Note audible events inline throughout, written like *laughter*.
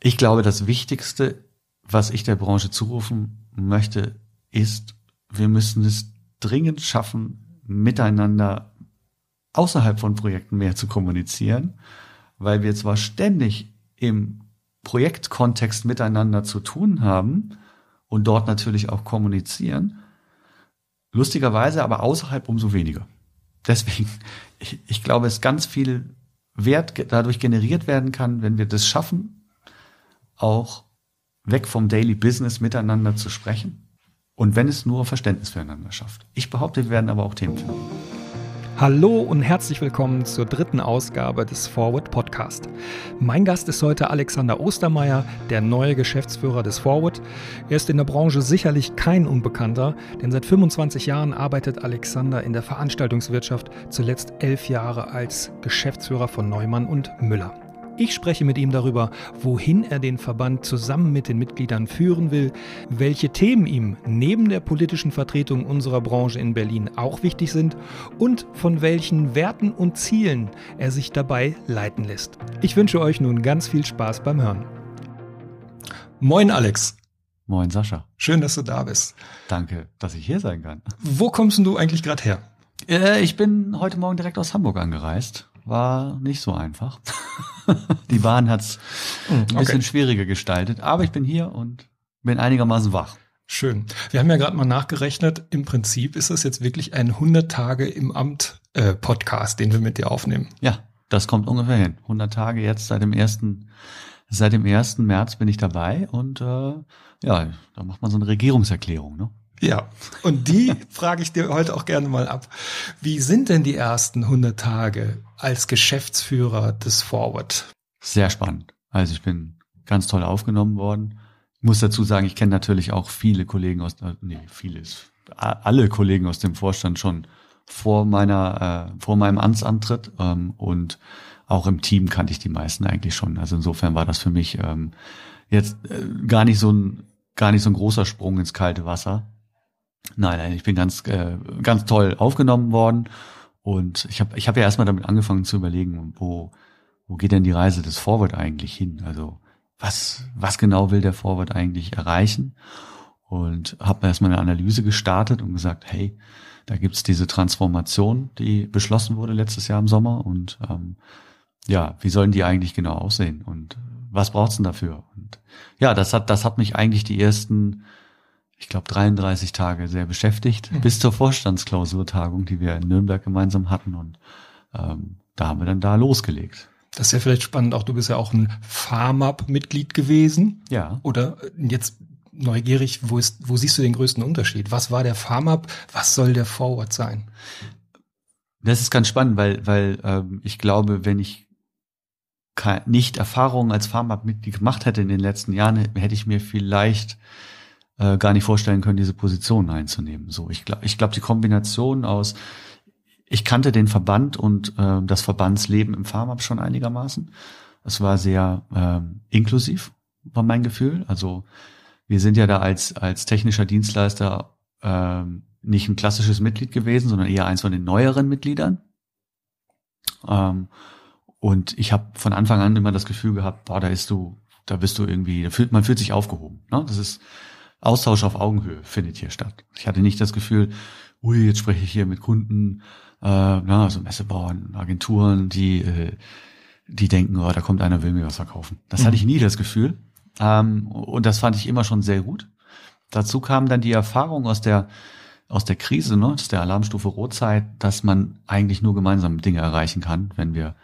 Ich glaube, das Wichtigste, was ich der Branche zurufen möchte, ist, wir müssen es dringend schaffen, miteinander außerhalb von Projekten mehr zu kommunizieren, weil wir zwar ständig im Projektkontext miteinander zu tun haben und dort natürlich auch kommunizieren, lustigerweise aber außerhalb umso weniger. Deswegen, ich, ich glaube, es ganz viel Wert dadurch generiert werden kann, wenn wir das schaffen, auch weg vom Daily Business miteinander zu sprechen. Und wenn es nur Verständnis füreinander schafft. Ich behaupte, wir werden aber auch Themen finden. Hallo und herzlich willkommen zur dritten Ausgabe des Forward Podcast. Mein Gast ist heute Alexander Ostermeier, der neue Geschäftsführer des Forward. Er ist in der Branche sicherlich kein Unbekannter, denn seit 25 Jahren arbeitet Alexander in der Veranstaltungswirtschaft, zuletzt elf Jahre als Geschäftsführer von Neumann und Müller. Ich spreche mit ihm darüber, wohin er den Verband zusammen mit den Mitgliedern führen will, welche Themen ihm neben der politischen Vertretung unserer Branche in Berlin auch wichtig sind und von welchen Werten und Zielen er sich dabei leiten lässt. Ich wünsche euch nun ganz viel Spaß beim Hören. Moin Alex. Moin Sascha. Schön, dass du da bist. Danke, dass ich hier sein kann. Wo kommst du eigentlich gerade her? Äh, ich bin heute Morgen direkt aus Hamburg angereist war nicht so einfach. *laughs* Die Bahn hat's hm, ein bisschen schwieriger gestaltet, aber ich bin hier und bin einigermaßen wach. Schön. Wir haben ja gerade mal nachgerechnet. Im Prinzip ist es jetzt wirklich ein 100 Tage im Amt äh, Podcast, den wir mit dir aufnehmen. Ja, das kommt ungefähr hin. 100 Tage jetzt seit dem ersten seit dem ersten März bin ich dabei und äh, ja, da macht man so eine Regierungserklärung, ne? Ja, und die frage ich dir heute auch gerne mal ab. Wie sind denn die ersten 100 Tage als Geschäftsführer des Forward? Sehr spannend. Also ich bin ganz toll aufgenommen worden. Ich muss dazu sagen, ich kenne natürlich auch viele Kollegen aus, äh, nee, vieles, alle Kollegen aus dem Vorstand schon vor meiner, äh, vor meinem Amtsantritt ähm, und auch im Team kannte ich die meisten eigentlich schon. Also insofern war das für mich ähm, jetzt äh, gar nicht so ein gar nicht so ein großer Sprung ins kalte Wasser. Nein, nein, ich bin ganz, äh, ganz toll aufgenommen worden. Und ich habe ich hab ja erstmal damit angefangen zu überlegen, wo, wo geht denn die Reise des Forward eigentlich hin? Also was, was genau will der Forward eigentlich erreichen? Und habe erstmal eine Analyse gestartet und gesagt, hey, da gibt's diese Transformation, die beschlossen wurde letztes Jahr im Sommer. Und ähm, ja, wie sollen die eigentlich genau aussehen? Und was braucht's denn dafür? Und ja, das hat, das hat mich eigentlich die ersten ich glaube, 33 Tage sehr beschäftigt, mhm. bis zur Vorstandsklausurtagung, die wir in Nürnberg gemeinsam hatten. Und ähm, da haben wir dann da losgelegt. Das ist ja vielleicht spannend, auch du bist ja auch ein FarmUp-Mitglied gewesen. Ja. Oder jetzt neugierig, wo, ist, wo siehst du den größten Unterschied? Was war der FarmUp? Was soll der Forward sein? Das ist ganz spannend, weil, weil ähm, ich glaube, wenn ich nicht Erfahrungen als FarmUp-Mitglied gemacht hätte in den letzten Jahren, hätte ich mir vielleicht äh, gar nicht vorstellen können, diese Position einzunehmen. So, ich glaube, ich glaube, die Kombination aus ich kannte den Verband und äh, das Verbandsleben im Farmab schon einigermaßen. Es war sehr ähm, inklusiv, war mein Gefühl. Also wir sind ja da als als technischer Dienstleister ähm, nicht ein klassisches Mitglied gewesen, sondern eher eins von den neueren Mitgliedern. Ähm, und ich habe von Anfang an immer das Gefühl gehabt, boah, da ist du, da bist du irgendwie, da fühlt, man fühlt sich aufgehoben. Ne? Das ist Austausch auf Augenhöhe findet hier statt. Ich hatte nicht das Gefühl, ui, jetzt spreche ich hier mit Kunden, äh, na, also Messebauern, Agenturen, die, äh, die denken, oh, da kommt einer, will mir was verkaufen. Das mhm. hatte ich nie das Gefühl. Ähm, und das fand ich immer schon sehr gut. Dazu kam dann die Erfahrung aus der, aus der Krise, ne, aus der Alarmstufe Rotzeit, dass man eigentlich nur gemeinsam Dinge erreichen kann, wenn wir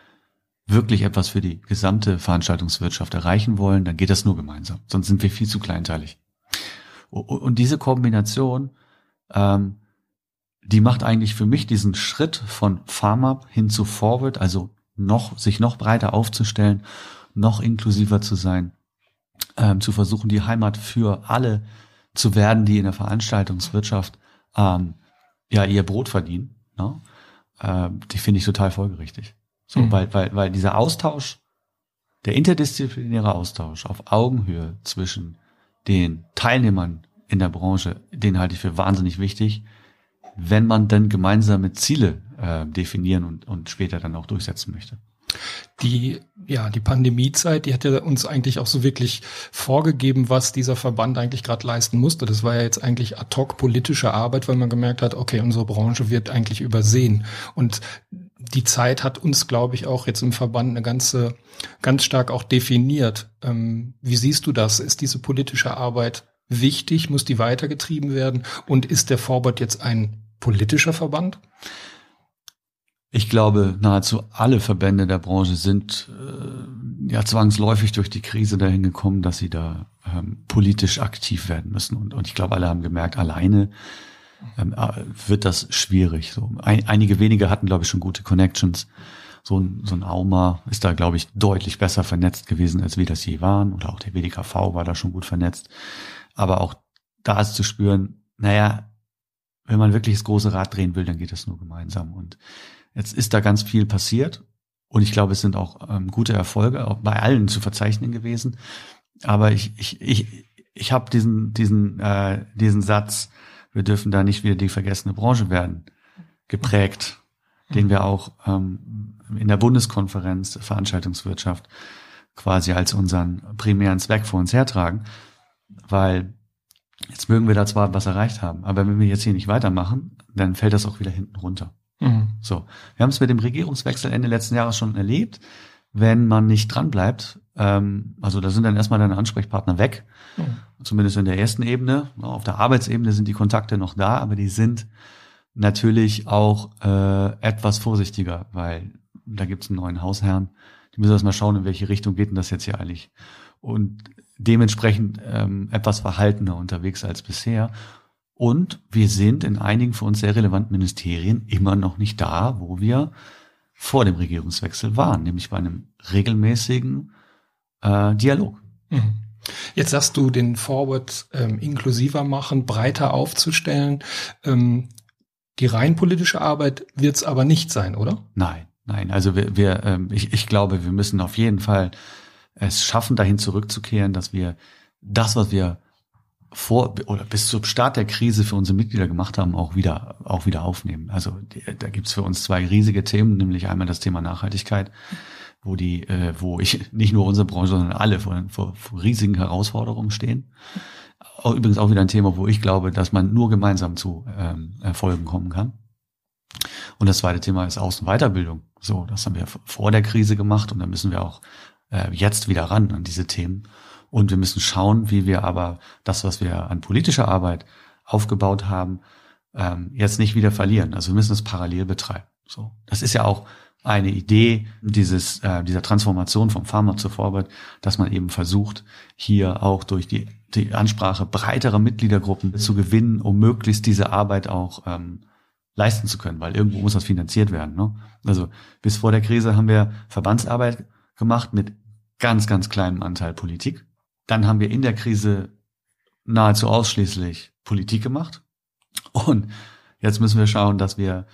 wirklich etwas für die gesamte Veranstaltungswirtschaft erreichen wollen, dann geht das nur gemeinsam. Sonst sind wir viel zu kleinteilig. Und diese Kombination, ähm, die macht eigentlich für mich diesen Schritt von FarmUp hin zu Forward, also noch, sich noch breiter aufzustellen, noch inklusiver zu sein, ähm, zu versuchen, die Heimat für alle zu werden, die in der Veranstaltungswirtschaft ähm, ja ihr Brot verdienen. Ne? Ähm, die finde ich total folgerichtig. So, mhm. weil, weil, weil dieser Austausch, der interdisziplinäre Austausch auf Augenhöhe zwischen den Teilnehmern in der Branche, den halte ich für wahnsinnig wichtig, wenn man dann gemeinsame Ziele äh, definieren und, und später dann auch durchsetzen möchte. Die, ja, die Pandemiezeit, die hat ja uns eigentlich auch so wirklich vorgegeben, was dieser Verband eigentlich gerade leisten musste. Das war ja jetzt eigentlich ad hoc politische Arbeit, weil man gemerkt hat, okay, unsere Branche wird eigentlich übersehen. Und die Zeit hat uns, glaube ich, auch jetzt im Verband eine ganze, ganz stark auch definiert. Ähm, wie siehst du das? Ist diese politische Arbeit wichtig? Muss die weitergetrieben werden? Und ist der Forward jetzt ein politischer Verband? Ich glaube, nahezu alle Verbände der Branche sind äh, ja zwangsläufig durch die Krise dahin gekommen, dass sie da ähm, politisch aktiv werden müssen. Und, und ich glaube, alle haben gemerkt, alleine ähm, äh, wird das schwierig. So ein, einige wenige hatten, glaube ich, schon gute Connections. So ein, so ein Auma ist da, glaube ich, deutlich besser vernetzt gewesen, als wir das je waren. Oder auch der WDKV war da schon gut vernetzt. Aber auch da ist zu spüren, naja, wenn man wirklich das große Rad drehen will, dann geht das nur gemeinsam. Und Jetzt ist da ganz viel passiert und ich glaube, es sind auch ähm, gute Erfolge auch bei allen zu verzeichnen gewesen. Aber ich, ich, ich, ich habe diesen, diesen, äh, diesen Satz, wir dürfen da nicht wieder die vergessene Branche werden, geprägt, den wir auch ähm, in der Bundeskonferenz Veranstaltungswirtschaft quasi als unseren primären Zweck vor uns hertragen, weil jetzt mögen wir da zwar was erreicht haben, aber wenn wir jetzt hier nicht weitermachen, dann fällt das auch wieder hinten runter. Mhm. So, wir haben es mit dem Regierungswechsel Ende letzten Jahres schon erlebt. Wenn man nicht dran bleibt, ähm, also da sind dann erstmal deine Ansprechpartner weg, mhm. zumindest in der ersten Ebene. Auf der Arbeitsebene sind die Kontakte noch da, aber die sind natürlich auch äh, etwas vorsichtiger, weil da gibt es einen neuen Hausherrn. Die müssen erstmal schauen, in welche Richtung geht denn das jetzt hier eigentlich. Und dementsprechend ähm, etwas verhaltener unterwegs als bisher. Und wir sind in einigen für uns sehr relevanten Ministerien immer noch nicht da, wo wir vor dem Regierungswechsel waren, nämlich bei einem regelmäßigen äh, Dialog. Mhm. Jetzt sagst du, den Forward ähm, inklusiver machen, breiter aufzustellen. Ähm, die rein politische Arbeit wird es aber nicht sein, oder? Nein, nein. Also wir, wir ähm, ich, ich glaube, wir müssen auf jeden Fall es schaffen, dahin zurückzukehren, dass wir das, was wir vor oder bis zum Start der Krise für unsere Mitglieder gemacht haben, auch wieder auch wieder aufnehmen. Also da gibt's für uns zwei riesige Themen, nämlich einmal das Thema Nachhaltigkeit, wo die, äh, wo ich *laughs* nicht nur unsere Branche, sondern alle vor, vor, vor riesigen Herausforderungen stehen. Übrigens auch wieder ein Thema, wo ich glaube, dass man nur gemeinsam zu ähm, Erfolgen kommen kann. Und das zweite Thema ist Außen- und Weiterbildung. So, das haben wir vor der Krise gemacht und da müssen wir auch äh, jetzt wieder ran an diese Themen. Und wir müssen schauen, wie wir aber das, was wir an politischer Arbeit aufgebaut haben, ähm, jetzt nicht wieder verlieren. Also wir müssen es parallel betreiben. So, das ist ja auch eine Idee dieses äh, dieser Transformation vom Pharma zur Vorarbeit, dass man eben versucht, hier auch durch die die Ansprache breiterer Mitgliedergruppen zu gewinnen, um möglichst diese Arbeit auch ähm, leisten zu können, weil irgendwo muss das finanziert werden. Ne? Also bis vor der Krise haben wir Verbandsarbeit gemacht mit ganz, ganz kleinem Anteil Politik. Dann haben wir in der Krise nahezu ausschließlich Politik gemacht. Und jetzt müssen wir schauen, dass wir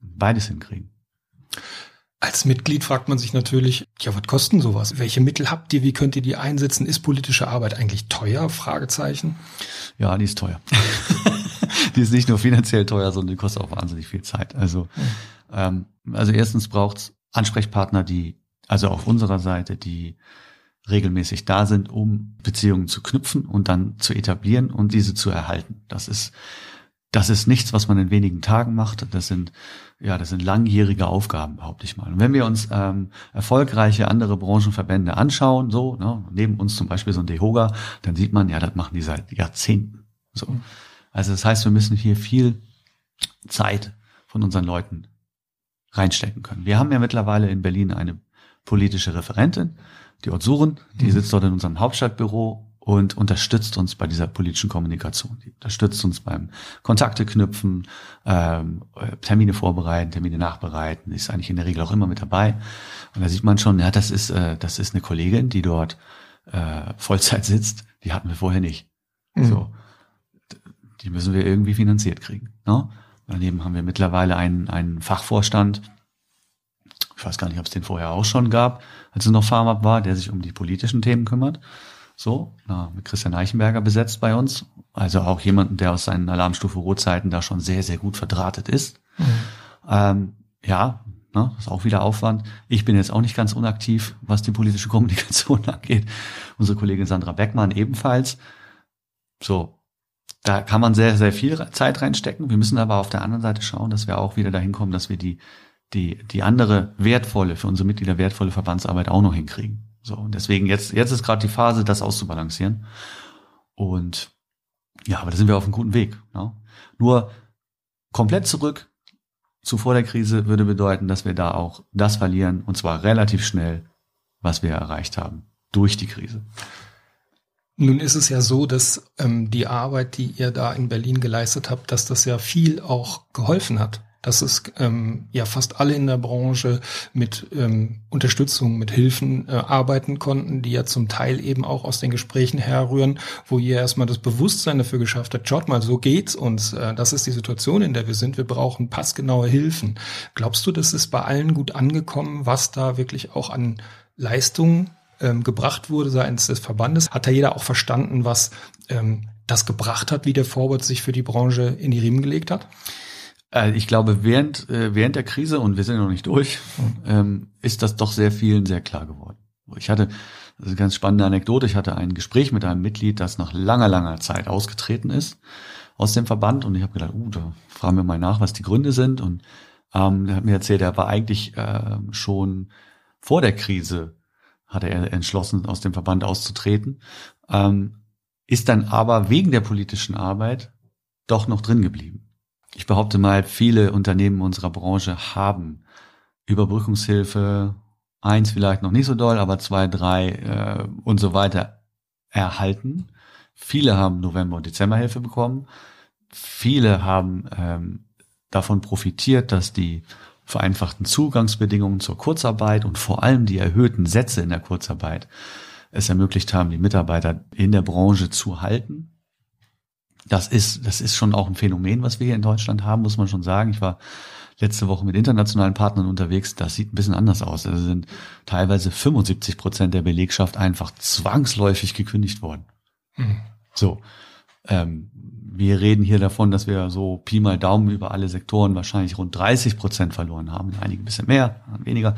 beides hinkriegen. Als Mitglied fragt man sich natürlich, ja, was kosten sowas? Welche Mittel habt ihr? Wie könnt ihr die einsetzen? Ist politische Arbeit eigentlich teuer? Fragezeichen. Ja, die ist teuer. *laughs* die ist nicht nur finanziell teuer, sondern die kostet auch wahnsinnig viel Zeit. Also, mhm. ähm, also erstens braucht's Ansprechpartner, die, also auf unserer Seite, die regelmäßig da sind, um Beziehungen zu knüpfen und dann zu etablieren und diese zu erhalten. Das ist, das ist nichts, was man in wenigen Tagen macht. Das sind, ja, das sind langjährige Aufgaben, behaupte ich mal. Und wenn wir uns ähm, erfolgreiche andere Branchenverbände anschauen, so, ne, neben uns zum Beispiel so ein Dehoga, dann sieht man, ja, das machen die seit Jahrzehnten. So. Also das heißt, wir müssen hier viel Zeit von unseren Leuten reinstecken können. Wir haben ja mittlerweile in Berlin eine politische Referentin, die Otsuren, die mhm. sitzt dort in unserem Hauptstadtbüro und unterstützt uns bei dieser politischen Kommunikation. Die unterstützt uns beim Kontakte knüpfen, ähm, Termine vorbereiten, Termine nachbereiten, ist eigentlich in der Regel auch immer mit dabei. Und da sieht man schon, ja, das ist, äh, das ist eine Kollegin, die dort äh, Vollzeit sitzt. Die hatten wir vorher nicht. Mhm. So, die müssen wir irgendwie finanziert kriegen. Ne? Daneben haben wir mittlerweile einen, einen Fachvorstand, ich weiß gar nicht, ob es den vorher auch schon gab, als es noch Farmab war, der sich um die politischen Themen kümmert. So, na, mit Christian Eichenberger besetzt bei uns. Also auch jemanden, der aus seinen Alarmstufe Rotzeiten da schon sehr, sehr gut verdrahtet ist. Mhm. Ähm, ja, Ne? Das ist auch wieder Aufwand. Ich bin jetzt auch nicht ganz unaktiv, was die politische *laughs* Kommunikation angeht. Unsere Kollegin Sandra Beckmann ebenfalls. So, da kann man sehr, sehr viel Zeit reinstecken. Wir müssen aber auf der anderen Seite schauen, dass wir auch wieder dahin kommen, dass wir die, die, die andere wertvolle, für unsere Mitglieder wertvolle Verbandsarbeit auch noch hinkriegen. So, und deswegen jetzt, jetzt ist gerade die Phase, das auszubalancieren. Und ja, aber da sind wir auf einem guten Weg. Ne? Nur komplett zurück zu vor der Krise würde bedeuten, dass wir da auch das verlieren, und zwar relativ schnell, was wir erreicht haben durch die Krise. Nun ist es ja so, dass ähm, die Arbeit, die ihr da in Berlin geleistet habt, dass das ja viel auch geholfen hat dass es ähm, ja fast alle in der Branche mit ähm, Unterstützung, mit Hilfen äh, arbeiten konnten, die ja zum Teil eben auch aus den Gesprächen herrühren, wo ihr erstmal das Bewusstsein dafür geschafft habt, schaut mal, so geht's uns, äh, das ist die Situation, in der wir sind, wir brauchen passgenaue Hilfen. Glaubst du, das ist bei allen gut angekommen, was da wirklich auch an Leistungen ähm, gebracht wurde seitens des Verbandes? Hat da jeder auch verstanden, was ähm, das gebracht hat, wie der Forward sich für die Branche in die Riemen gelegt hat? Äh, ich glaube, während, äh, während der Krise, und wir sind noch nicht durch, ähm, ist das doch sehr vielen sehr klar geworden. Ich hatte, das ist eine ganz spannende Anekdote, ich hatte ein Gespräch mit einem Mitglied, das nach langer, langer Zeit ausgetreten ist aus dem Verband und ich habe gedacht, uh, da fragen wir mal nach, was die Gründe sind. Und ähm, er hat mir erzählt, er war eigentlich äh, schon vor der Krise, hatte er entschlossen, aus dem Verband auszutreten, ähm, ist dann aber wegen der politischen Arbeit doch noch drin geblieben ich behaupte mal, viele Unternehmen unserer Branche haben Überbrückungshilfe, eins vielleicht noch nicht so doll, aber zwei, drei äh, und so weiter erhalten. Viele haben November- und Dezemberhilfe bekommen. Viele haben ähm, davon profitiert, dass die vereinfachten Zugangsbedingungen zur Kurzarbeit und vor allem die erhöhten Sätze in der Kurzarbeit es ermöglicht haben, die Mitarbeiter in der Branche zu halten das ist, das ist schon auch ein Phänomen, was wir hier in Deutschland haben, muss man schon sagen. Ich war letzte Woche mit internationalen Partnern unterwegs. Das sieht ein bisschen anders aus. Also sind teilweise 75 Prozent der Belegschaft einfach zwangsläufig gekündigt worden. Mhm. So. Ähm, wir reden hier davon, dass wir so Pi mal Daumen über alle Sektoren wahrscheinlich rund 30 Prozent verloren haben. Einige ein bisschen mehr, weniger.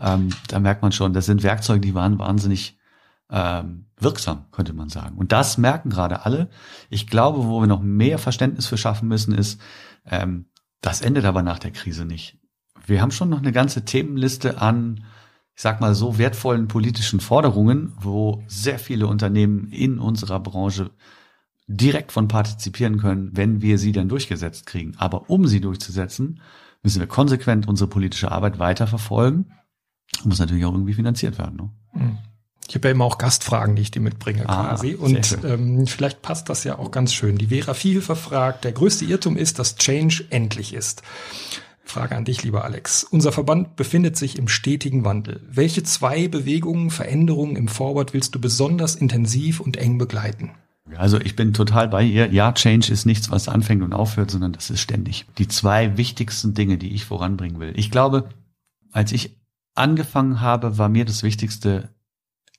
Ähm, da merkt man schon, das sind Werkzeuge, die waren wahnsinnig ähm, wirksam, könnte man sagen. Und das merken gerade alle. Ich glaube, wo wir noch mehr Verständnis für schaffen müssen, ist, ähm, das endet aber nach der Krise nicht. Wir haben schon noch eine ganze Themenliste an, ich sag mal, so wertvollen politischen Forderungen, wo sehr viele Unternehmen in unserer Branche direkt von partizipieren können, wenn wir sie dann durchgesetzt kriegen. Aber um sie durchzusetzen, müssen wir konsequent unsere politische Arbeit weiterverfolgen. Muss natürlich auch irgendwie finanziert werden. Ne? Mhm. Ich habe ja immer auch Gastfragen, die ich dir mitbringe ah, quasi. Und ähm, vielleicht passt das ja auch ganz schön. Die Vera Vielhofer fragt, der größte Irrtum ist, dass Change endlich ist. Frage an dich, lieber Alex. Unser Verband befindet sich im stetigen Wandel. Welche zwei Bewegungen, Veränderungen im Forward willst du besonders intensiv und eng begleiten? Also ich bin total bei ihr. Ja, Change ist nichts, was anfängt und aufhört, sondern das ist ständig. Die zwei wichtigsten Dinge, die ich voranbringen will. Ich glaube, als ich angefangen habe, war mir das Wichtigste,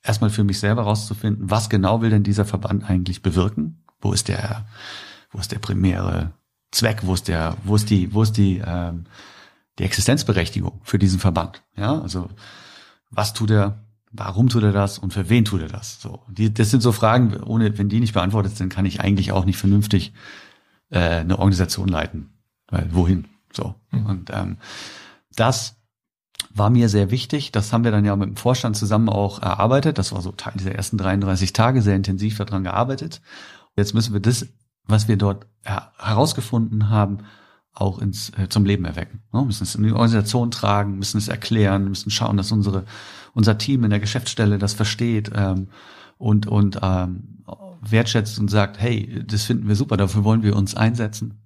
erstmal für mich selber rauszufinden, was genau will denn dieser Verband eigentlich bewirken? Wo ist der, wo ist der primäre Zweck? Wo ist der, wo ist die, wo ist die, ähm, die Existenzberechtigung für diesen Verband? Ja, also was tut er? Warum tut er das und für wen tut er das? So, die, das sind so Fragen, ohne wenn die nicht beantwortet sind, kann ich eigentlich auch nicht vernünftig äh, eine Organisation leiten. Weil wohin? So mhm. und ähm, das war mir sehr wichtig. Das haben wir dann ja mit dem Vorstand zusammen auch erarbeitet. Das war so Teil dieser ersten 33 Tage, sehr intensiv daran gearbeitet. Jetzt müssen wir das, was wir dort herausgefunden haben, auch ins, äh, zum Leben erwecken. Wir ne? müssen es in die Organisation tragen, müssen es erklären, müssen schauen, dass unsere, unser Team in der Geschäftsstelle das versteht ähm, und, und ähm, wertschätzt und sagt, hey, das finden wir super, dafür wollen wir uns einsetzen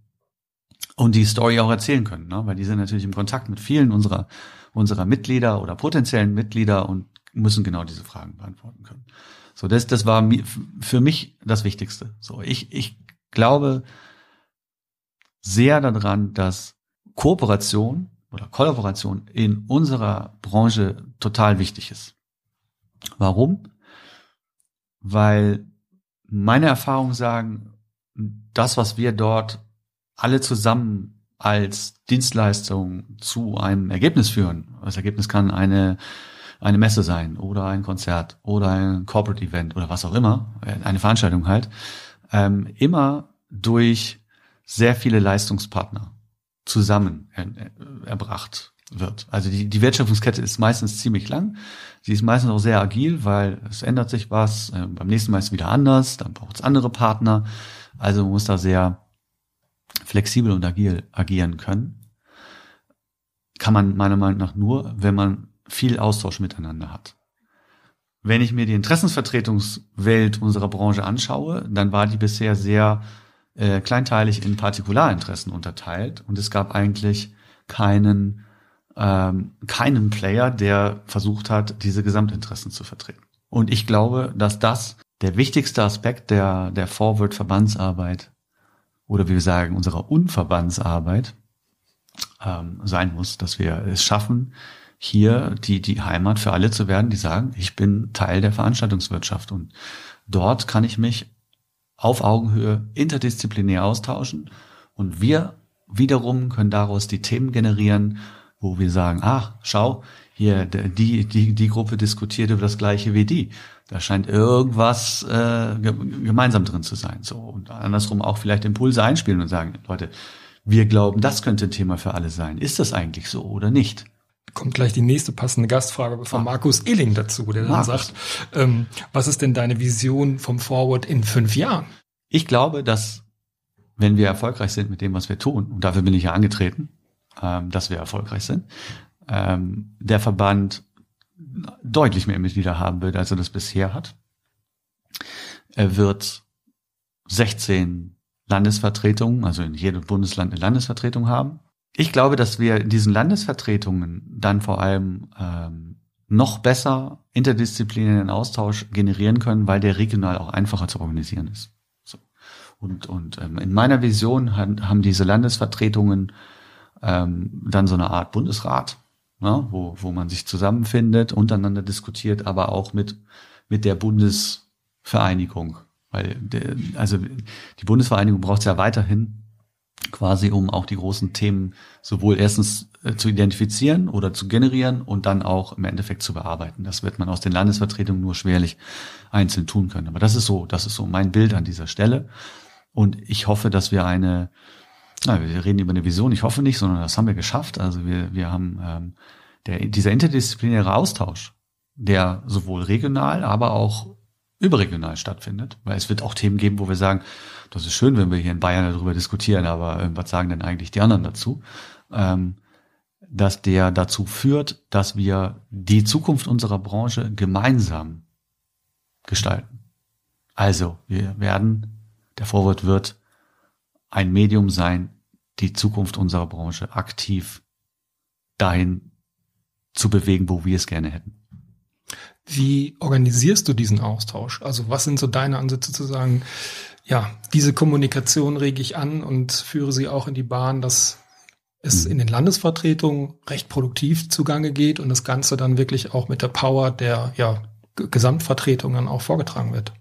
und die Story auch erzählen können, ne? weil die sind natürlich im Kontakt mit vielen unserer unserer Mitglieder oder potenziellen Mitglieder und müssen genau diese Fragen beantworten können. So, das, das war für mich das Wichtigste. So, ich, ich glaube sehr daran, dass Kooperation oder Kollaboration in unserer Branche total wichtig ist. Warum? Weil meine Erfahrungen sagen, das, was wir dort alle zusammen als Dienstleistung zu einem Ergebnis führen. Das Ergebnis kann eine, eine Messe sein oder ein Konzert oder ein Corporate Event oder was auch immer, eine Veranstaltung halt, ähm, immer durch sehr viele Leistungspartner zusammen er, erbracht wird. Also die, die Wertschöpfungskette ist meistens ziemlich lang. Sie ist meistens auch sehr agil, weil es ändert sich was. Äh, beim nächsten Mal ist es wieder anders. Dann braucht es andere Partner. Also man muss da sehr flexibel und agil agieren können. Kann man meiner Meinung nach nur, wenn man viel Austausch miteinander hat. Wenn ich mir die Interessensvertretungswelt unserer Branche anschaue, dann war die bisher sehr äh, kleinteilig in Partikularinteressen unterteilt und es gab eigentlich keinen ähm, keinen Player, der versucht hat, diese Gesamtinteressen zu vertreten. Und ich glaube, dass das der wichtigste Aspekt der, der Forward-Verbandsarbeit oder wie wir sagen, unserer Unverbandsarbeit ähm, sein muss, dass wir es schaffen, hier die, die Heimat für alle zu werden, die sagen, ich bin Teil der Veranstaltungswirtschaft und dort kann ich mich auf Augenhöhe interdisziplinär austauschen und wir wiederum können daraus die Themen generieren, wo wir sagen, ach, schau, hier, die, die, die Gruppe diskutiert über das gleiche wie die. Da scheint irgendwas äh, gemeinsam drin zu sein. So und andersrum auch vielleicht Impulse einspielen und sagen, Leute, wir glauben, das könnte ein Thema für alle sein. Ist das eigentlich so oder nicht? Kommt gleich die nächste passende Gastfrage von ah. Markus Illing dazu, der dann sagt, ähm, was ist denn deine Vision vom Forward in fünf Jahren? Ich glaube, dass wenn wir erfolgreich sind mit dem, was wir tun, und dafür bin ich ja angetreten, ähm, dass wir erfolgreich sind, ähm, der Verband deutlich mehr Mitglieder haben wird, als er das bisher hat. Er wird 16 Landesvertretungen, also in jedem Bundesland eine Landesvertretung haben. Ich glaube, dass wir in diesen Landesvertretungen dann vor allem ähm, noch besser interdisziplinären Austausch generieren können, weil der regional auch einfacher zu organisieren ist. So. Und, und ähm, in meiner Vision haben, haben diese Landesvertretungen ähm, dann so eine Art Bundesrat, ne, wo, wo man sich zusammenfindet, untereinander diskutiert, aber auch mit, mit der Bundesvereinigung. Weil, der, also die Bundesvereinigung braucht es ja weiterhin quasi, um auch die großen Themen sowohl erstens äh, zu identifizieren oder zu generieren und dann auch im Endeffekt zu bearbeiten. Das wird man aus den Landesvertretungen nur schwerlich einzeln tun können. Aber das ist so, das ist so mein Bild an dieser Stelle. Und ich hoffe, dass wir eine na, wir reden über eine Vision, ich hoffe nicht, sondern das haben wir geschafft. Also wir, wir haben ähm, der, dieser interdisziplinäre Austausch, der sowohl regional, aber auch überregional stattfindet, weil es wird auch Themen geben, wo wir sagen, das ist schön, wenn wir hier in Bayern darüber diskutieren, aber äh, was sagen denn eigentlich die anderen dazu? Ähm, dass der dazu führt, dass wir die Zukunft unserer Branche gemeinsam gestalten. Also, wir werden, der Vorwort wird ein Medium sein, die Zukunft unserer Branche aktiv dahin zu bewegen, wo wir es gerne hätten. Wie organisierst du diesen Austausch? Also was sind so deine Ansätze zu sagen, ja, diese Kommunikation rege ich an und führe sie auch in die Bahn, dass es mhm. in den Landesvertretungen recht produktiv zugange geht und das Ganze dann wirklich auch mit der Power der ja, Gesamtvertretungen auch vorgetragen wird?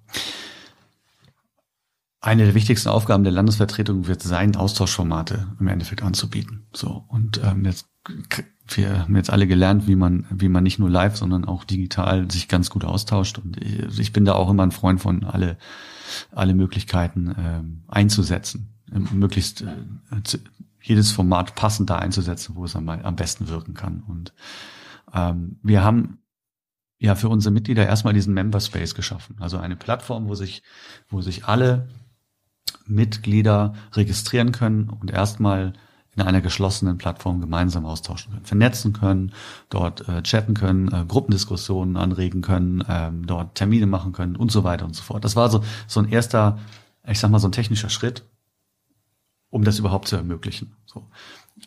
Eine der wichtigsten Aufgaben der Landesvertretung wird sein, Austauschformate im Endeffekt anzubieten. So und ähm, jetzt wir haben jetzt alle gelernt, wie man wie man nicht nur live, sondern auch digital sich ganz gut austauscht. Und ich bin da auch immer ein Freund von alle alle Möglichkeiten ähm, einzusetzen, ähm, möglichst äh, jedes Format passend da einzusetzen, wo es am, am besten wirken kann. Und ähm, wir haben ja für unsere Mitglieder erstmal diesen Member Space geschaffen, also eine Plattform, wo sich wo sich alle Mitglieder registrieren können und erstmal in einer geschlossenen Plattform gemeinsam austauschen können, vernetzen können, dort äh, chatten können, äh, Gruppendiskussionen anregen können, ähm, dort Termine machen können und so weiter und so fort. Das war so, so ein erster, ich sag mal, so ein technischer Schritt, um das überhaupt zu ermöglichen. So.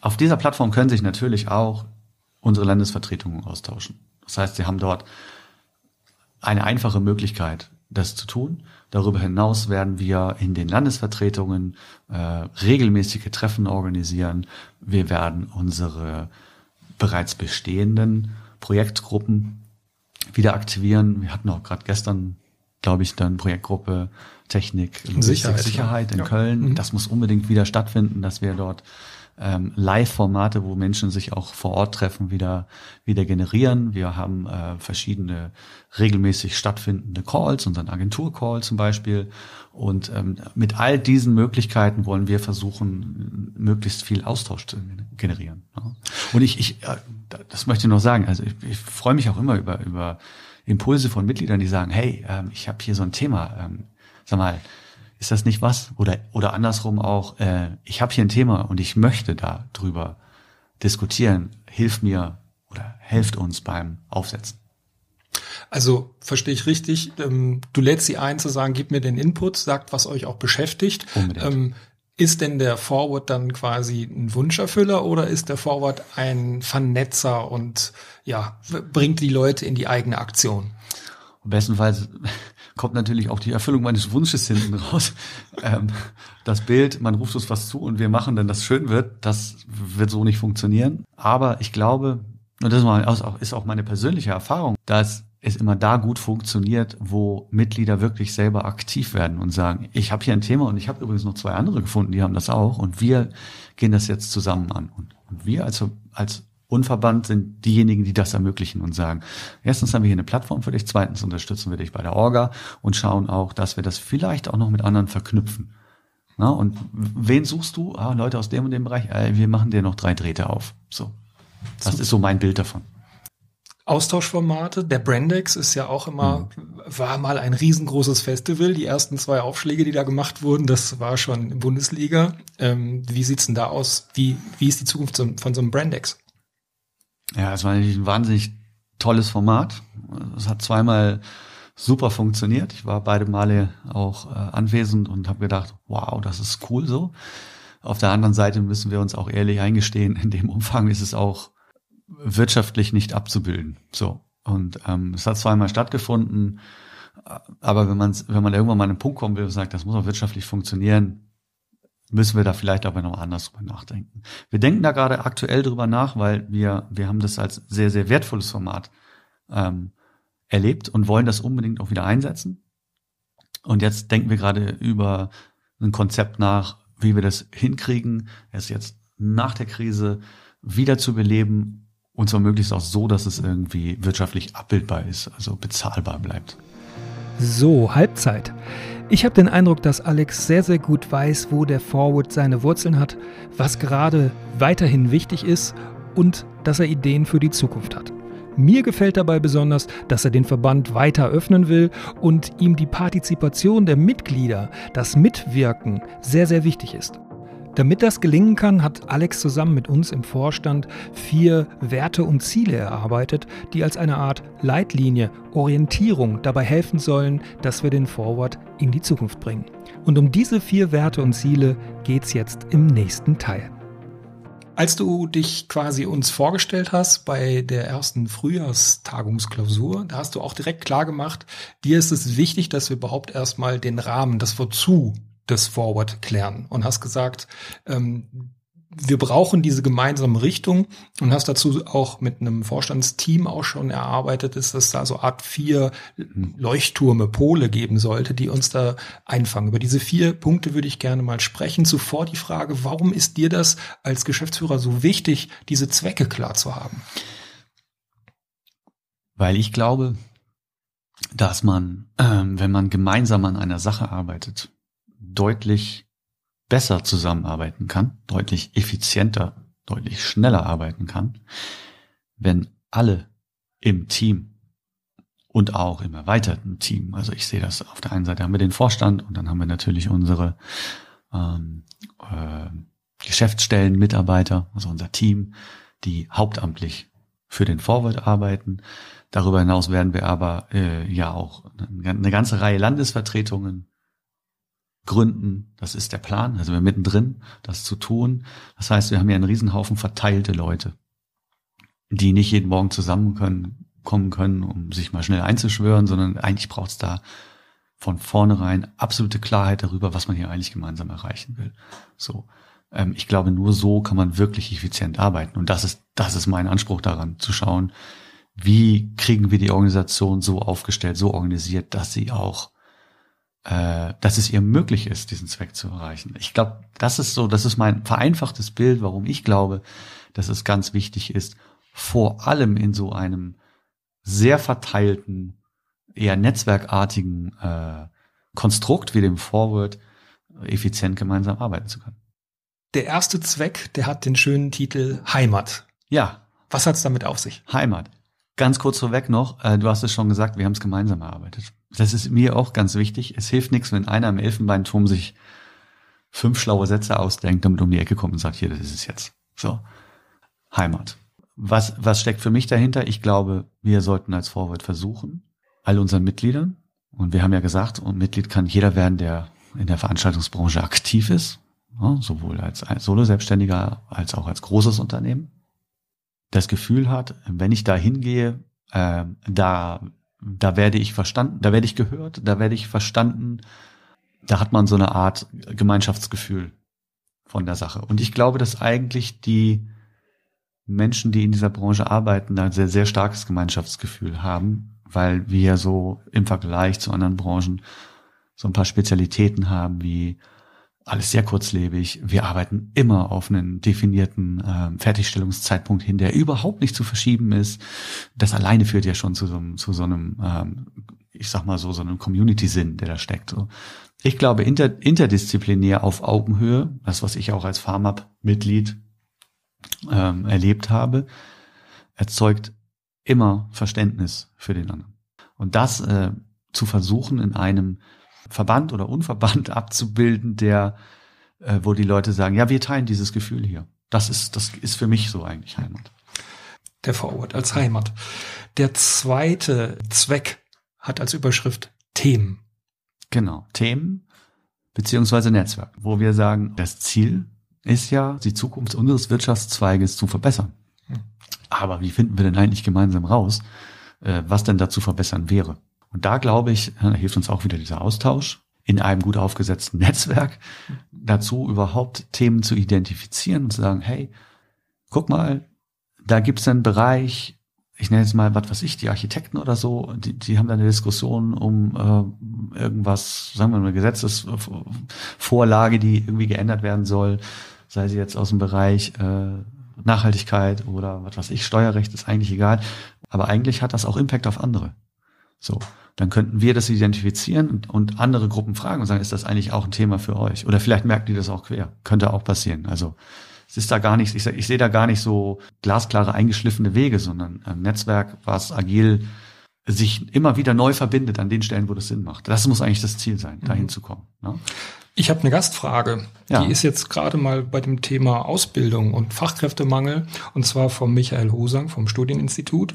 Auf dieser Plattform können sich natürlich auch unsere Landesvertretungen austauschen. Das heißt, sie haben dort eine einfache Möglichkeit, das zu tun. Darüber hinaus werden wir in den Landesvertretungen äh, regelmäßige Treffen organisieren. Wir werden unsere bereits bestehenden Projektgruppen wieder aktivieren. Wir hatten auch gerade gestern, glaube ich, dann Projektgruppe Technik, Sicherheit, Sicherheit in ja. Köln. Mhm. Das muss unbedingt wieder stattfinden, dass wir dort ähm, Live-Formate, wo Menschen sich auch vor Ort treffen, wieder, wieder generieren. Wir haben äh, verschiedene regelmäßig stattfindende Calls, unseren Agentur-Call zum Beispiel. Und ähm, mit all diesen Möglichkeiten wollen wir versuchen, möglichst viel Austausch zu generieren. Ja. Und ich, ich, äh, das möchte ich noch sagen, also ich, ich freue mich auch immer über, über Impulse von Mitgliedern, die sagen, hey, ähm, ich habe hier so ein Thema, ähm, sag mal, ist das nicht was? Oder, oder andersrum auch, äh, ich habe hier ein Thema und ich möchte da drüber diskutieren. Hilf mir oder helft uns beim Aufsetzen. Also verstehe ich richtig, ähm, du lädst sie ein zu sagen, gib mir den Input, sagt, was euch auch beschäftigt. Ähm, ist denn der Forward dann quasi ein Wunscherfüller oder ist der Forward ein Vernetzer und ja, bringt die Leute in die eigene Aktion? Bestenfalls kommt natürlich auch die Erfüllung meines Wunsches hinten raus. ähm, das Bild, man ruft uns was zu und wir machen dann, dass schön wird, das wird so nicht funktionieren. Aber ich glaube, und das ist auch meine persönliche Erfahrung, dass es immer da gut funktioniert, wo Mitglieder wirklich selber aktiv werden und sagen, ich habe hier ein Thema und ich habe übrigens noch zwei andere gefunden, die haben das auch und wir gehen das jetzt zusammen an. Und, und wir als, als Unverband sind diejenigen, die das ermöglichen und sagen, erstens haben wir hier eine Plattform für dich, zweitens unterstützen wir dich bei der Orga und schauen auch, dass wir das vielleicht auch noch mit anderen verknüpfen. Na, und wen suchst du? Ah, Leute aus dem und dem Bereich, äh, wir machen dir noch drei Drähte auf. So. Das ist so mein Bild davon. Austauschformate. Der Brandex ist ja auch immer, mhm. war mal ein riesengroßes Festival. Die ersten zwei Aufschläge, die da gemacht wurden, das war schon Bundesliga. Ähm, wie sieht's denn da aus? Wie, wie ist die Zukunft von so einem Brandex? Ja, es war natürlich ein wahnsinnig tolles Format. Es hat zweimal super funktioniert. Ich war beide Male auch äh, anwesend und habe gedacht, wow, das ist cool so. Auf der anderen Seite müssen wir uns auch ehrlich eingestehen, in dem Umfang ist es auch wirtschaftlich nicht abzubilden. So. Und ähm, es hat zweimal stattgefunden, aber wenn man wenn man irgendwann mal an einen Punkt kommen will und sagt, das muss auch wirtschaftlich funktionieren, müssen wir da vielleicht aber noch anders drüber nachdenken. Wir denken da gerade aktuell drüber nach, weil wir, wir haben das als sehr, sehr wertvolles Format ähm, erlebt und wollen das unbedingt auch wieder einsetzen. Und jetzt denken wir gerade über ein Konzept nach, wie wir das hinkriegen, es jetzt nach der Krise wieder zu beleben und zwar möglichst auch so, dass es irgendwie wirtschaftlich abbildbar ist, also bezahlbar bleibt. So, Halbzeit. Ich habe den Eindruck, dass Alex sehr, sehr gut weiß, wo der Forward seine Wurzeln hat, was gerade weiterhin wichtig ist und dass er Ideen für die Zukunft hat. Mir gefällt dabei besonders, dass er den Verband weiter öffnen will und ihm die Partizipation der Mitglieder, das Mitwirken sehr, sehr wichtig ist. Damit das gelingen kann, hat Alex zusammen mit uns im Vorstand vier Werte und Ziele erarbeitet, die als eine Art Leitlinie, Orientierung dabei helfen sollen, dass wir den Forward in die Zukunft bringen. Und um diese vier Werte und Ziele geht es jetzt im nächsten Teil. Als du dich quasi uns vorgestellt hast bei der ersten Frühjahrstagungsklausur, da hast du auch direkt klar gemacht, dir ist es wichtig, dass wir überhaupt erstmal den Rahmen, das Wozu des Forward klären und hast gesagt, ähm, wir brauchen diese gemeinsame Richtung und hast dazu auch mit einem Vorstandsteam auch schon erarbeitet, dass es da so Art vier Leuchtturme, Pole geben sollte, die uns da einfangen. Über diese vier Punkte würde ich gerne mal sprechen. Zuvor die Frage, warum ist dir das als Geschäftsführer so wichtig, diese Zwecke klar zu haben? Weil ich glaube, dass man, ähm, wenn man gemeinsam an einer Sache arbeitet, deutlich besser zusammenarbeiten kann, deutlich effizienter, deutlich schneller arbeiten kann, wenn alle im Team und auch im erweiterten Team, also ich sehe das auf der einen Seite haben wir den Vorstand und dann haben wir natürlich unsere ähm, äh, Geschäftsstellen, Mitarbeiter, also unser Team, die hauptamtlich für den Forward arbeiten. Darüber hinaus werden wir aber äh, ja auch eine ganze Reihe Landesvertretungen gründen. Das ist der Plan. Also wir mittendrin, das zu tun. Das heißt, wir haben ja einen Riesenhaufen verteilte Leute, die nicht jeden Morgen zusammen können, kommen können, um sich mal schnell einzuschwören, sondern eigentlich braucht es da von vornherein absolute Klarheit darüber, was man hier eigentlich gemeinsam erreichen will. So. Ähm, ich glaube, nur so kann man wirklich effizient arbeiten. Und das ist, das ist mein Anspruch daran, zu schauen, wie kriegen wir die Organisation so aufgestellt, so organisiert, dass sie auch äh, dass es ihr möglich ist, diesen Zweck zu erreichen. Ich glaube, das ist so, das ist mein vereinfachtes Bild, warum ich glaube, dass es ganz wichtig ist, vor allem in so einem sehr verteilten, eher netzwerkartigen äh, Konstrukt wie dem Forward effizient gemeinsam arbeiten zu können. Der erste Zweck, der hat den schönen Titel Heimat. Ja. Was hat's damit auf sich? Heimat. Ganz kurz vorweg noch, äh, du hast es schon gesagt, wir haben es gemeinsam erarbeitet. Das ist mir auch ganz wichtig. Es hilft nichts, wenn einer im Elfenbeinturm sich fünf schlaue Sätze ausdenkt, damit um die Ecke kommt und sagt, hier, das ist es jetzt. So. Heimat. Was, was steckt für mich dahinter? Ich glaube, wir sollten als Forward versuchen, all unseren Mitgliedern, und wir haben ja gesagt, und Mitglied kann jeder werden, der in der Veranstaltungsbranche aktiv ist, ja, sowohl als, als Solo-Selbstständiger als auch als großes Unternehmen, das Gefühl hat, wenn ich da hingehe, äh, da, da werde ich verstanden, da werde ich gehört, da werde ich verstanden, da hat man so eine Art Gemeinschaftsgefühl von der Sache. Und ich glaube, dass eigentlich die Menschen, die in dieser Branche arbeiten, da ein sehr, sehr starkes Gemeinschaftsgefühl haben, weil wir so im Vergleich zu anderen Branchen so ein paar Spezialitäten haben, wie alles sehr kurzlebig. Wir arbeiten immer auf einen definierten äh, Fertigstellungszeitpunkt hin, der überhaupt nicht zu verschieben ist. Das alleine führt ja schon zu so einem, zu so einem ähm, ich sag mal so, so einem Community-Sinn, der da steckt. So. Ich glaube, inter, interdisziplinär auf Augenhöhe, das, was ich auch als FarmUp-Mitglied ähm, erlebt habe, erzeugt immer Verständnis für den anderen. Und das äh, zu versuchen in einem Verband oder Unverband *laughs* abzubilden, der, äh, wo die Leute sagen, ja, wir teilen dieses Gefühl hier. Das ist, das ist für mich so eigentlich Heimat. Der Forward als Heimat. Der zweite Zweck hat als Überschrift Themen. Genau, Themen beziehungsweise Netzwerk, wo wir sagen, das Ziel ist ja, die Zukunft unseres Wirtschaftszweiges zu verbessern. Hm. Aber wie finden wir denn eigentlich gemeinsam raus, äh, was denn dazu verbessern wäre? Und da glaube ich, da hilft uns auch wieder dieser Austausch in einem gut aufgesetzten *laughs* Netzwerk dazu, überhaupt Themen zu identifizieren und zu sagen, hey, guck mal, da gibt's einen Bereich, ich nenne jetzt mal, was weiß ich, die Architekten oder so, die, die haben da eine Diskussion um äh, irgendwas, sagen wir mal, eine Gesetzesvorlage, die irgendwie geändert werden soll, sei sie jetzt aus dem Bereich äh, Nachhaltigkeit oder was weiß ich, Steuerrecht, ist eigentlich egal. Aber eigentlich hat das auch Impact auf andere. So, dann könnten wir das identifizieren und, und andere Gruppen fragen und sagen, ist das eigentlich auch ein Thema für euch? Oder vielleicht merken die das auch quer. Könnte auch passieren. Also es ist da gar nicht, ich, ich sehe da gar nicht so glasklare, eingeschliffene Wege, sondern ein Netzwerk, was agil sich immer wieder neu verbindet an den Stellen, wo das Sinn macht. Das muss eigentlich das Ziel sein, dahin mhm. zu kommen. Ne? Ich habe eine Gastfrage. Ja. Die ist jetzt gerade mal bei dem Thema Ausbildung und Fachkräftemangel und zwar vom Michael Hosang vom Studieninstitut.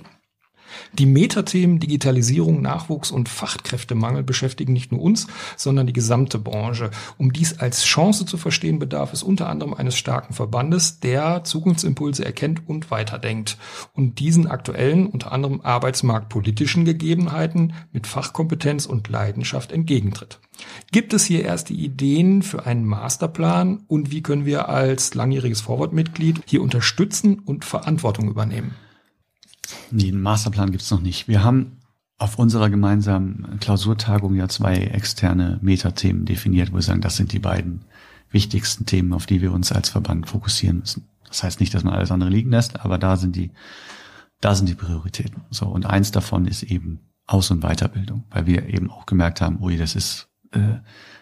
Die Metathemen Digitalisierung, Nachwuchs und Fachkräftemangel beschäftigen nicht nur uns, sondern die gesamte Branche. Um dies als Chance zu verstehen, bedarf es unter anderem eines starken Verbandes, der Zukunftsimpulse erkennt und weiterdenkt und diesen aktuellen, unter anderem arbeitsmarktpolitischen Gegebenheiten mit Fachkompetenz und Leidenschaft entgegentritt. Gibt es hier erste Ideen für einen Masterplan und wie können wir als langjähriges Forward-Mitglied hier unterstützen und Verantwortung übernehmen? Nee, einen Masterplan gibt's noch nicht. Wir haben auf unserer gemeinsamen Klausurtagung ja zwei externe Metathemen definiert, wo wir sagen, das sind die beiden wichtigsten Themen, auf die wir uns als Verband fokussieren müssen. Das heißt nicht, dass man alles andere liegen lässt, aber da sind die, da sind die Prioritäten. So, und eins davon ist eben Aus- und Weiterbildung, weil wir eben auch gemerkt haben, ui, das ist, äh,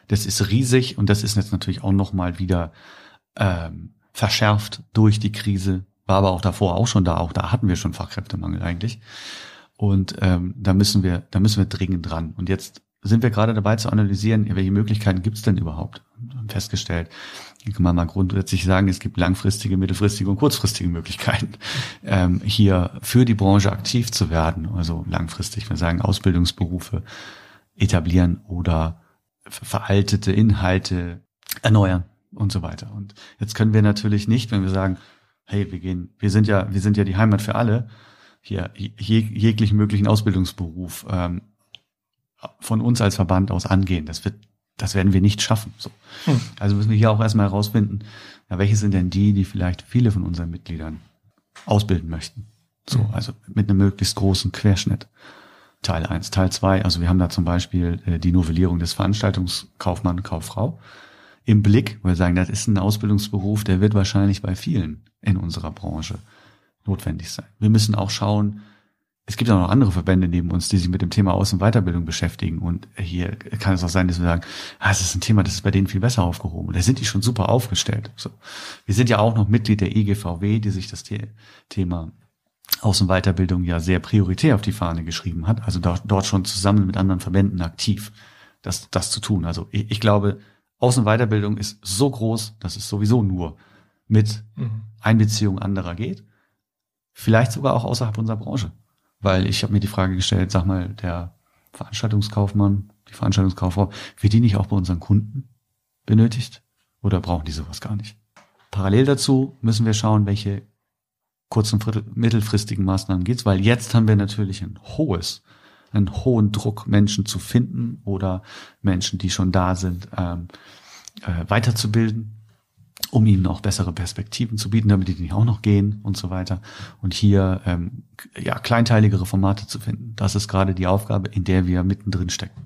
das ist riesig und das ist jetzt natürlich auch nochmal wieder ähm, verschärft durch die Krise, war aber auch davor auch schon da, auch da hatten wir schon Fachkräftemangel eigentlich. Und ähm, da müssen wir, da müssen wir dringend dran. Und jetzt sind wir gerade dabei zu analysieren, welche Möglichkeiten gibt es denn überhaupt? Wir haben festgestellt, kann man mal grundsätzlich sagen, es gibt langfristige, mittelfristige und kurzfristige Möglichkeiten, *laughs* ähm, hier für die Branche aktiv zu werden. Also langfristig, wir sagen Ausbildungsberufe etablieren oder veraltete Inhalte erneuern und so weiter. Und jetzt können wir natürlich nicht, wenn wir sagen, hey, wir gehen, wir sind ja, wir sind ja die Heimat für alle, hier jeg, jeglichen möglichen Ausbildungsberuf ähm, von uns als Verband aus angehen. Das wird, das werden wir nicht schaffen. So. Hm. Also müssen wir hier auch erstmal herausfinden, ja, welche sind denn die, die vielleicht viele von unseren Mitgliedern ausbilden möchten. So, hm. also mit einem möglichst großen Querschnitt. Teil eins, Teil zwei. Also wir haben da zum Beispiel äh, die Novellierung des Veranstaltungskaufmann, Kauffrau im Blick, weil wir sagen, das ist ein Ausbildungsberuf, der wird wahrscheinlich bei vielen in unserer Branche notwendig sein. Wir müssen auch schauen, es gibt auch noch andere Verbände neben uns, die sich mit dem Thema Aus- und Weiterbildung beschäftigen. Und hier kann es auch sein, dass wir sagen, ah, es ist ein Thema, das ist bei denen viel besser aufgehoben. Und da sind die schon super aufgestellt. So. Wir sind ja auch noch Mitglied der EGVW, die sich das Thema Aus- und Weiterbildung ja sehr prioritär auf die Fahne geschrieben hat. Also dort, schon zusammen mit anderen Verbänden aktiv, das, das zu tun. Also ich, ich glaube, Aus- und Weiterbildung ist so groß, dass es sowieso nur mit mhm. Einbeziehung anderer geht. Vielleicht sogar auch außerhalb unserer Branche. Weil ich habe mir die Frage gestellt, sag mal, der Veranstaltungskaufmann, die Veranstaltungskauffrau, wird die nicht auch bei unseren Kunden benötigt? Oder brauchen die sowas gar nicht? Parallel dazu müssen wir schauen, welche kurz- und mittelfristigen Maßnahmen geht's, weil jetzt haben wir natürlich ein hohes, einen hohen Druck, Menschen zu finden oder Menschen, die schon da sind, ähm, äh, weiterzubilden um ihnen auch bessere Perspektiven zu bieten, damit die nicht auch noch gehen und so weiter. Und hier ähm, ja kleinteiligere Formate zu finden. Das ist gerade die Aufgabe, in der wir mittendrin stecken.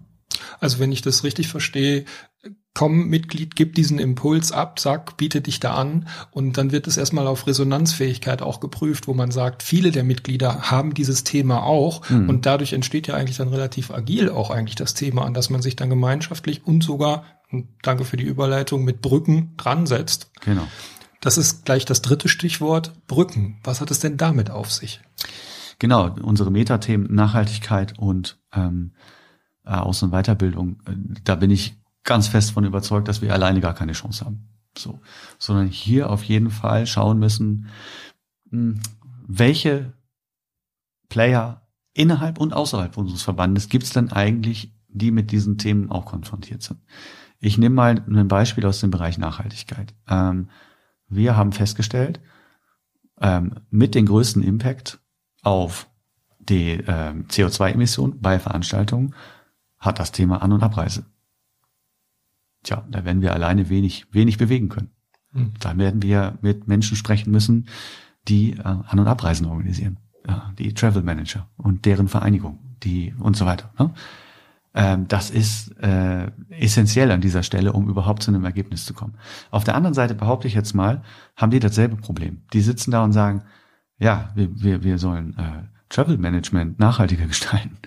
Also wenn ich das richtig verstehe, komm, Mitglied, gib diesen Impuls ab, sag, biete dich da an und dann wird es erstmal auf Resonanzfähigkeit auch geprüft, wo man sagt, viele der Mitglieder haben dieses Thema auch mhm. und dadurch entsteht ja eigentlich dann relativ agil auch eigentlich das Thema, an das man sich dann gemeinschaftlich und sogar und danke für die Überleitung, mit Brücken dran setzt. Genau. Das ist gleich das dritte Stichwort, Brücken. Was hat es denn damit auf sich? Genau, unsere Metathemen Nachhaltigkeit und ähm, äh, Aus- und Weiterbildung, äh, da bin ich ganz fest von überzeugt, dass wir alleine gar keine Chance haben. So, sondern hier auf jeden Fall schauen müssen, hm, welche Player innerhalb und außerhalb unseres Verbandes gibt es denn eigentlich, die mit diesen Themen auch konfrontiert sind. Ich nehme mal ein Beispiel aus dem Bereich Nachhaltigkeit. Ähm, wir haben festgestellt, ähm, mit dem größten Impact auf die ähm, CO2-Emissionen bei Veranstaltungen hat das Thema An- und Abreise. Tja, da werden wir alleine wenig, wenig bewegen können. Mhm. Da werden wir mit Menschen sprechen müssen, die äh, An- und Abreisen organisieren. Ja, die Travel Manager und deren Vereinigung, die und so weiter. Ne? Ähm, das ist äh, essentiell an dieser Stelle, um überhaupt zu einem Ergebnis zu kommen. Auf der anderen Seite behaupte ich jetzt mal, haben die dasselbe Problem. Die sitzen da und sagen, ja, wir, wir, wir sollen äh, Travel Management nachhaltiger *laughs* gestalten.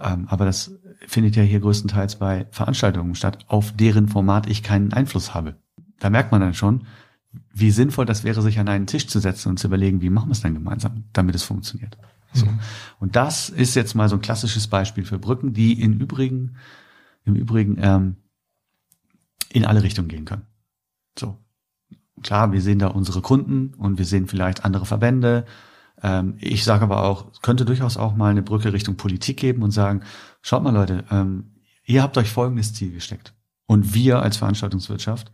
Ähm, aber das findet ja hier größtenteils bei Veranstaltungen statt, auf deren Format ich keinen Einfluss habe. Da merkt man dann schon, wie sinnvoll das wäre, sich an einen Tisch zu setzen und zu überlegen, wie machen wir es dann gemeinsam, damit es funktioniert. So. Mhm. Und das ist jetzt mal so ein klassisches Beispiel für Brücken, die im Übrigen, im Übrigen ähm, in alle Richtungen gehen können. So. Klar, wir sehen da unsere Kunden und wir sehen vielleicht andere Verbände. Ähm, ich sage aber auch, es könnte durchaus auch mal eine Brücke Richtung Politik geben und sagen, schaut mal Leute, ähm, ihr habt euch folgendes Ziel gesteckt. Und wir als Veranstaltungswirtschaft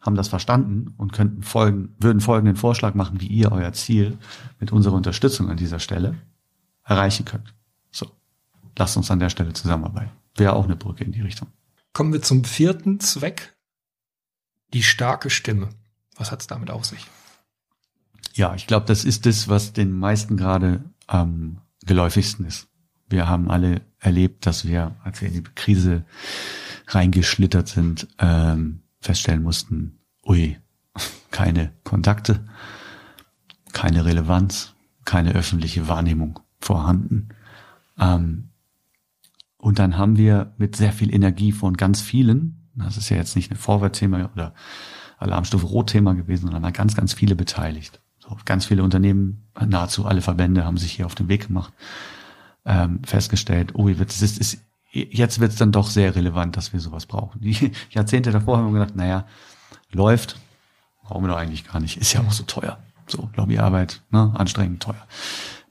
haben das verstanden und könnten folgen, würden folgenden Vorschlag machen, wie ihr euer Ziel mit unserer Unterstützung an dieser Stelle erreichen könnt. So, lasst uns an der Stelle zusammenarbeiten. Wäre auch eine Brücke in die Richtung. Kommen wir zum vierten Zweck. Die starke Stimme. Was hat es damit auf sich? Ja, ich glaube, das ist das, was den meisten gerade am geläufigsten ist. Wir haben alle erlebt, dass wir, als wir in die Krise reingeschlittert sind, ähm, feststellen mussten, ui, keine Kontakte, keine Relevanz, keine öffentliche Wahrnehmung vorhanden. Ähm, und dann haben wir mit sehr viel Energie von ganz vielen, das ist ja jetzt nicht ein Vorwärtsthema oder Alarmstufe Rot-Thema gewesen, sondern ganz, ganz viele beteiligt. So, ganz viele Unternehmen, nahezu alle Verbände haben sich hier auf den Weg gemacht, ähm, festgestellt, oh, jetzt ist, ist, jetzt wird es dann doch sehr relevant, dass wir sowas brauchen. Die Jahrzehnte davor haben wir gedacht, naja, läuft, brauchen wir doch eigentlich gar nicht, ist ja auch so teuer. So, Lobbyarbeit, ne, anstrengend, teuer.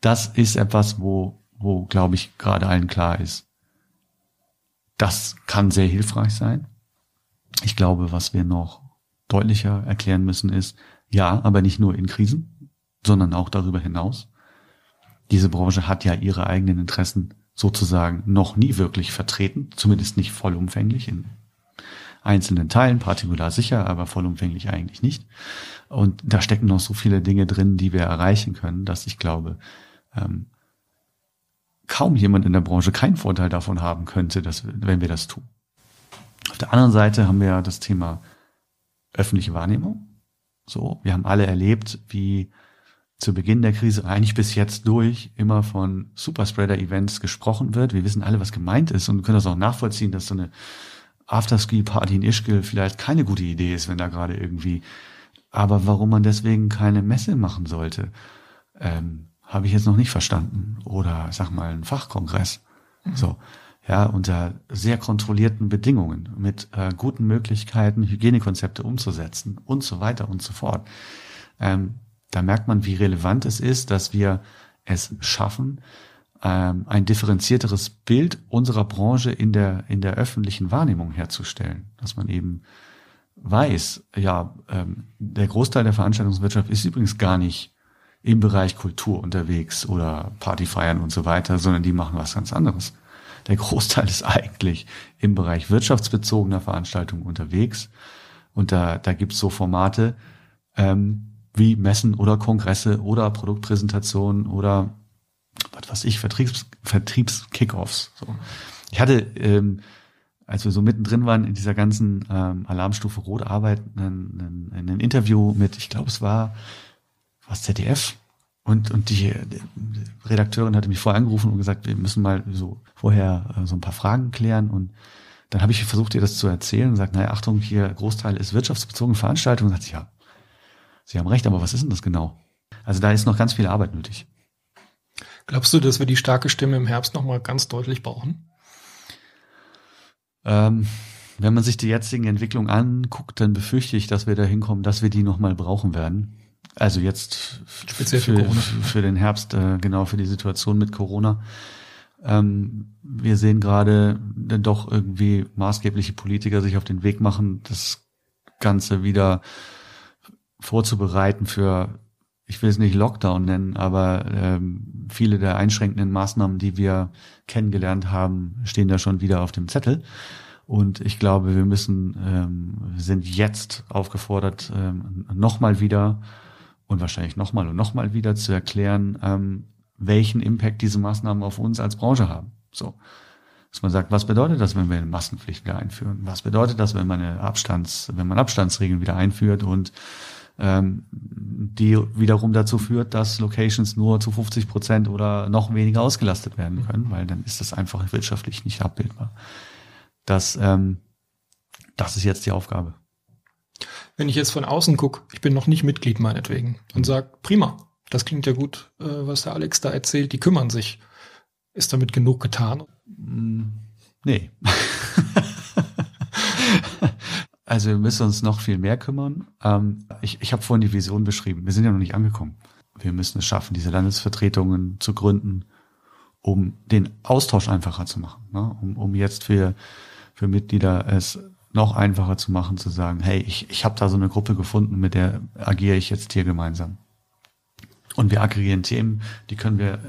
Das ist etwas, wo, wo, glaube ich, gerade allen klar ist, das kann sehr hilfreich sein. Ich glaube, was wir noch deutlicher erklären müssen, ist, ja, aber nicht nur in Krisen, sondern auch darüber hinaus. Diese Branche hat ja ihre eigenen Interessen sozusagen noch nie wirklich vertreten, zumindest nicht vollumfänglich in einzelnen Teilen, partikular sicher, aber vollumfänglich eigentlich nicht. Und da stecken noch so viele Dinge drin, die wir erreichen können, dass ich glaube, ähm, kaum jemand in der Branche keinen Vorteil davon haben könnte, dass, wenn wir das tun. Auf der anderen Seite haben wir ja das Thema öffentliche Wahrnehmung. So, wir haben alle erlebt, wie zu Beginn der Krise eigentlich bis jetzt durch immer von Superspreader-Events gesprochen wird. Wir wissen alle, was gemeint ist und können das auch nachvollziehen, dass so eine Afterski-Party in Ischgl vielleicht keine gute Idee ist, wenn da gerade irgendwie, aber warum man deswegen keine Messe machen sollte, ähm, habe ich jetzt noch nicht verstanden. Oder sag mal, ein Fachkongress. Mhm. So. Ja, unter sehr kontrollierten Bedingungen, mit äh, guten Möglichkeiten, Hygienekonzepte umzusetzen und so weiter und so fort. Ähm, da merkt man, wie relevant es ist, dass wir es schaffen, ähm, ein differenzierteres Bild unserer Branche in der, in der öffentlichen Wahrnehmung herzustellen. Dass man eben weiß, ja, ähm, der Großteil der Veranstaltungswirtschaft ist übrigens gar nicht im Bereich Kultur unterwegs oder Partyfeiern und so weiter, sondern die machen was ganz anderes. Der Großteil ist eigentlich im Bereich wirtschaftsbezogener Veranstaltungen unterwegs. Und da, da gibt's so Formate, ähm, wie Messen oder Kongresse oder Produktpräsentationen oder was weiß ich, Vertriebs, Vertriebskickoffs. So. Ich hatte, ähm, als wir so mittendrin waren in dieser ganzen ähm, Alarmstufe Rot Arbeit, ein, ein, ein Interview mit, ich glaube, es war was ZDF und und die, die, Redakteurin hatte mich vorher angerufen und gesagt, wir müssen mal so vorher äh, so ein paar Fragen klären und dann habe ich versucht, ihr das zu erzählen und sagt, naja, Achtung, hier Großteil ist wirtschaftsbezogene Veranstaltung. Und sagt ja, Sie haben recht, aber was ist denn das genau? Also da ist noch ganz viel Arbeit nötig. Glaubst du, dass wir die starke Stimme im Herbst nochmal ganz deutlich brauchen? Ähm, wenn man sich die jetzigen Entwicklungen anguckt, dann befürchte ich, dass wir da hinkommen, dass wir die nochmal brauchen werden. Also jetzt Speziell für, für, für den Herbst, äh, genau für die Situation mit Corona. Ähm, wir sehen gerade dann doch irgendwie maßgebliche Politiker sich auf den Weg machen, das Ganze wieder vorzubereiten für, ich will es nicht Lockdown nennen, aber ähm, viele der einschränkenden Maßnahmen, die wir kennengelernt haben, stehen da schon wieder auf dem Zettel. Und ich glaube, wir müssen, ähm, sind jetzt aufgefordert, ähm, nochmal wieder und wahrscheinlich nochmal und nochmal wieder zu erklären, ähm, welchen Impact diese Maßnahmen auf uns als Branche haben. So. Dass man sagt, was bedeutet das, wenn wir eine Maskenpflicht wieder einführen? Was bedeutet das, wenn man eine Abstands, wenn man Abstandsregeln wieder einführt und ähm, die wiederum dazu führt, dass Locations nur zu 50 Prozent oder noch weniger ausgelastet werden können, weil dann ist das einfach wirtschaftlich nicht abbildbar. Das, ähm, das ist jetzt die Aufgabe. Wenn ich jetzt von außen gucke, ich bin noch nicht Mitglied meinetwegen und sag prima, das klingt ja gut, äh, was der Alex da erzählt, die kümmern sich. Ist damit genug getan? Mm, nee. *laughs* Also wir müssen uns noch viel mehr kümmern. Ähm, ich ich habe vorhin die Vision beschrieben. Wir sind ja noch nicht angekommen. Wir müssen es schaffen, diese Landesvertretungen zu gründen, um den Austausch einfacher zu machen. Ne? Um, um jetzt für, für Mitglieder es noch einfacher zu machen, zu sagen, hey, ich, ich habe da so eine Gruppe gefunden, mit der agiere ich jetzt hier gemeinsam. Und wir aggregieren Themen, die können wir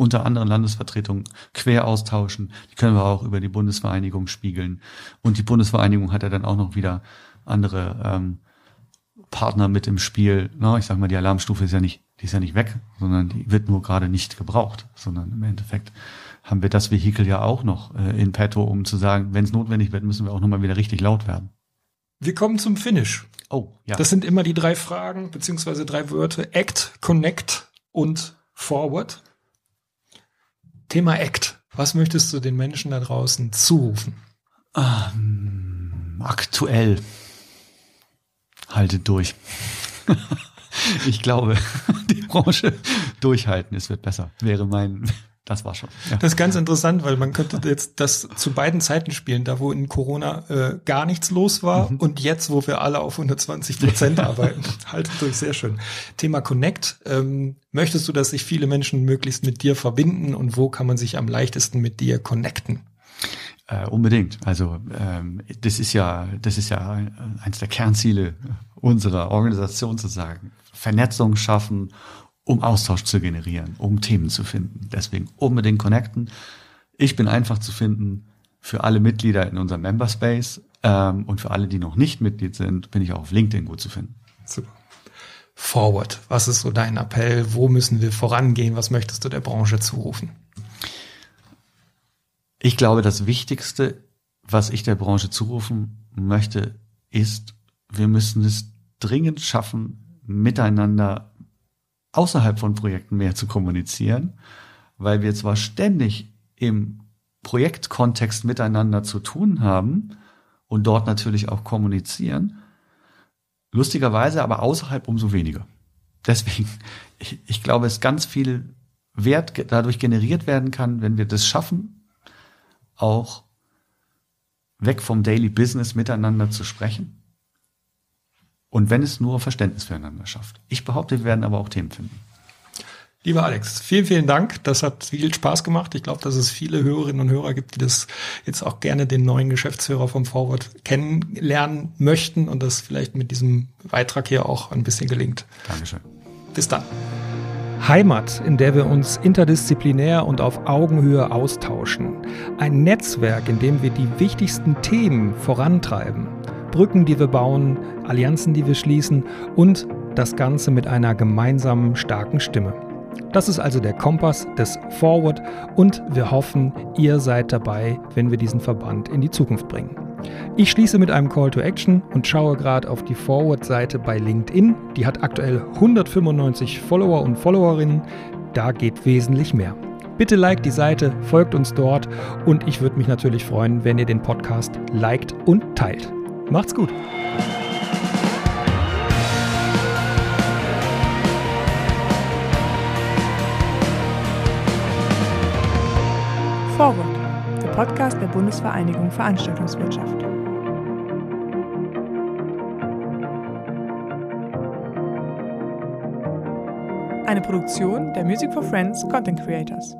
unter anderen Landesvertretungen quer austauschen. Die können wir auch über die Bundesvereinigung spiegeln. Und die Bundesvereinigung hat ja dann auch noch wieder andere ähm, Partner mit im Spiel. Na, ich sag mal, die Alarmstufe ist ja nicht, die ist ja nicht weg, sondern die wird nur gerade nicht gebraucht, sondern im Endeffekt haben wir das Vehikel ja auch noch äh, in petto, um zu sagen, wenn es notwendig wird, müssen wir auch nochmal wieder richtig laut werden. Wir kommen zum Finish. Oh, ja. Das sind immer die drei Fragen, beziehungsweise drei Wörter. Act, Connect und Forward. Thema Act. Was möchtest du den Menschen da draußen zurufen? Ähm, aktuell. Haltet durch. *laughs* ich glaube, *laughs* die Branche durchhalten, es wird besser, wäre mein das war schon. Ja. Das ist ganz interessant, weil man könnte jetzt das zu beiden Zeiten spielen, da wo in Corona äh, gar nichts los war mhm. und jetzt, wo wir alle auf 120 Prozent *laughs* arbeiten. halt durch, sehr schön. Thema Connect. Ähm, möchtest du, dass sich viele Menschen möglichst mit dir verbinden und wo kann man sich am leichtesten mit dir connecten? Äh, unbedingt. Also ähm, das ist ja, das ist ja eins der Kernziele unserer Organisation zu sagen. Vernetzung schaffen um Austausch zu generieren, um Themen zu finden. Deswegen unbedingt connecten. Ich bin einfach zu finden für alle Mitglieder in unserem Memberspace ähm, und für alle, die noch nicht Mitglied sind, bin ich auch auf LinkedIn gut zu finden. Super. Forward. Was ist so dein Appell? Wo müssen wir vorangehen? Was möchtest du der Branche zurufen? Ich glaube, das Wichtigste, was ich der Branche zurufen möchte, ist, wir müssen es dringend schaffen, miteinander außerhalb von Projekten mehr zu kommunizieren, weil wir zwar ständig im Projektkontext miteinander zu tun haben und dort natürlich auch kommunizieren, lustigerweise aber außerhalb umso weniger. Deswegen, *laughs* ich, ich glaube, es ganz viel Wert dadurch generiert werden kann, wenn wir das schaffen, auch weg vom Daily Business miteinander zu sprechen. Und wenn es nur Verständnis füreinander schafft. Ich behaupte, wir werden aber auch Themen finden. Lieber Alex, vielen, vielen Dank. Das hat viel Spaß gemacht. Ich glaube, dass es viele Hörerinnen und Hörer gibt, die das jetzt auch gerne den neuen Geschäftsführer vom Forward kennenlernen möchten und das vielleicht mit diesem Beitrag hier auch ein bisschen gelingt. Dankeschön. Bis dann. Heimat, in der wir uns interdisziplinär und auf Augenhöhe austauschen. Ein Netzwerk, in dem wir die wichtigsten Themen vorantreiben. Brücken, die wir bauen, Allianzen, die wir schließen und das Ganze mit einer gemeinsamen starken Stimme. Das ist also der Kompass des Forward und wir hoffen, ihr seid dabei, wenn wir diesen Verband in die Zukunft bringen. Ich schließe mit einem Call to Action und schaue gerade auf die Forward-Seite bei LinkedIn. Die hat aktuell 195 Follower und Followerinnen. Da geht wesentlich mehr. Bitte liked die Seite, folgt uns dort und ich würde mich natürlich freuen, wenn ihr den Podcast liked und teilt. Macht's gut! Forward, der Podcast der Bundesvereinigung Veranstaltungswirtschaft. Eine Produktion der Music for Friends Content Creators.